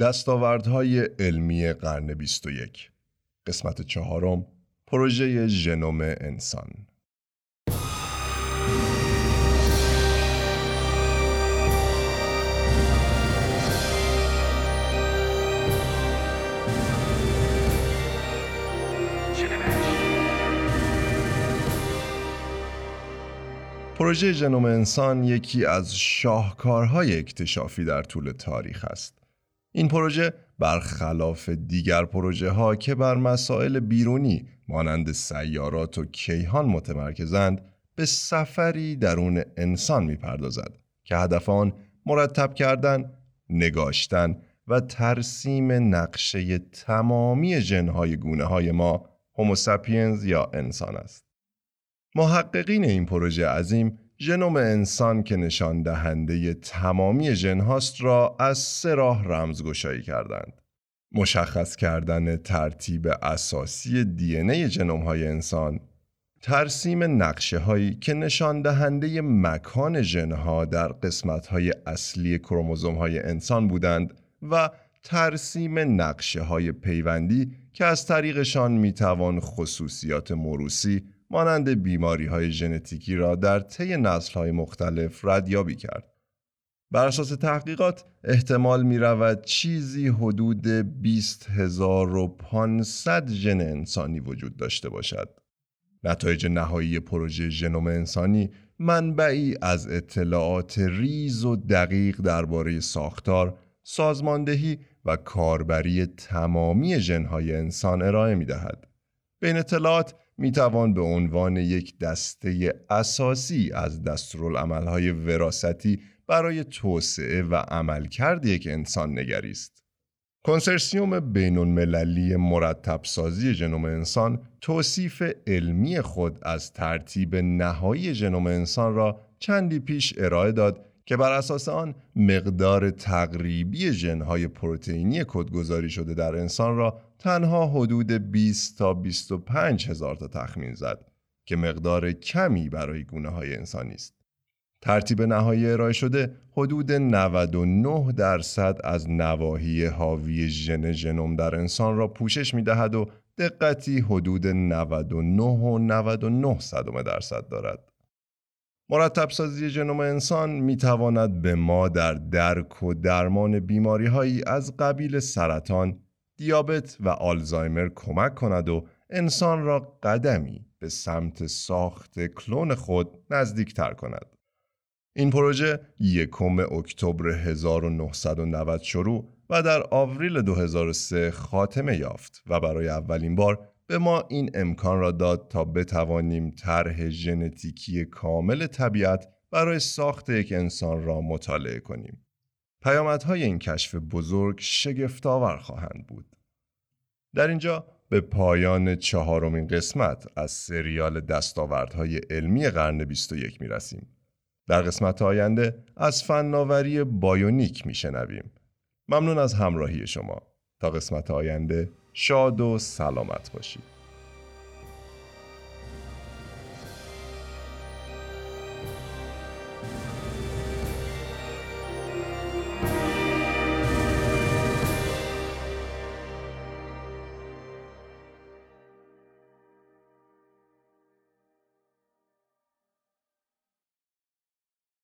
دستاوردهای علمی قرن 21 قسمت چهارم پروژه ژنوم انسان پروژه ژنوم انسان یکی از شاهکارهای اکتشافی در طول تاریخ است. این پروژه برخلاف دیگر پروژه ها که بر مسائل بیرونی مانند سیارات و کیهان متمرکزند به سفری درون انسان می‌پردازد که هدف آن مرتب کردن، نگاشتن و ترسیم نقشه تمامی جنهای گونه های ما هوموساپینز یا انسان است. محققین این پروژه عظیم ژنوم انسان که نشان دهنده تمامی ژن هاست را از سه راه رمزگشایی کردند. مشخص کردن ترتیب اساسی دی ای ژنوم های انسان، ترسیم نقشه هایی که نشان دهنده مکان ژن ها در قسمت های اصلی کروموزوم های انسان بودند و ترسیم نقشه های پیوندی که از طریقشان می توان خصوصیات موروسی مانند بیماری های ژنتیکی را در طی نسل های مختلف ردیابی کرد. بر اساس تحقیقات احتمال می رود چیزی حدود 20500 ژن انسانی وجود داشته باشد. نتایج نهایی پروژه ژنوم انسانی منبعی از اطلاعات ریز و دقیق درباره ساختار، سازماندهی و کاربری تمامی ژنهای انسان ارائه می دهد. بین اطلاعات می توان به عنوان یک دسته اساسی از دستورالعملهای وراستی برای توسعه و عملکرد یک انسان نگریست. کنسرسیوم بین المللی مرتب سازی ژنوم انسان توصیف علمی خود از ترتیب نهایی ژنوم انسان را چندی پیش ارائه داد که بر اساس آن مقدار تقریبی ژنهای پروتئینی کدگذاری شده در انسان را تنها حدود 20 تا 25 هزار تا تخمین زد که مقدار کمی برای گونه های انسانی است. ترتیب نهایی ارائه شده حدود 99 درصد از نواحی حاوی ژن ژنوم در انسان را پوشش می دهد و دقتی حدود 99 و 99 صدم درصد دارد. مرتب سازی ژنوم انسان می تواند به ما در درک و درمان بیماری هایی از قبیل سرطان، دیابت و آلزایمر کمک کند و انسان را قدمی به سمت ساخت کلون خود نزدیک تر کند. این پروژه یکم اکتبر 1990 شروع و در آوریل 2003 خاتمه یافت و برای اولین بار به ما این امکان را داد تا بتوانیم طرح ژنتیکی کامل طبیعت برای ساخت یک انسان را مطالعه کنیم. پیامدهای این کشف بزرگ شگفتآور خواهند بود. در اینجا به پایان چهارمین قسمت از سریال دستاوردهای علمی قرن 21 می رسیم. در قسمت آینده از فناوری بایونیک می شنویم. ممنون از همراهی شما. تا قسمت آینده شاد و سلامت باشید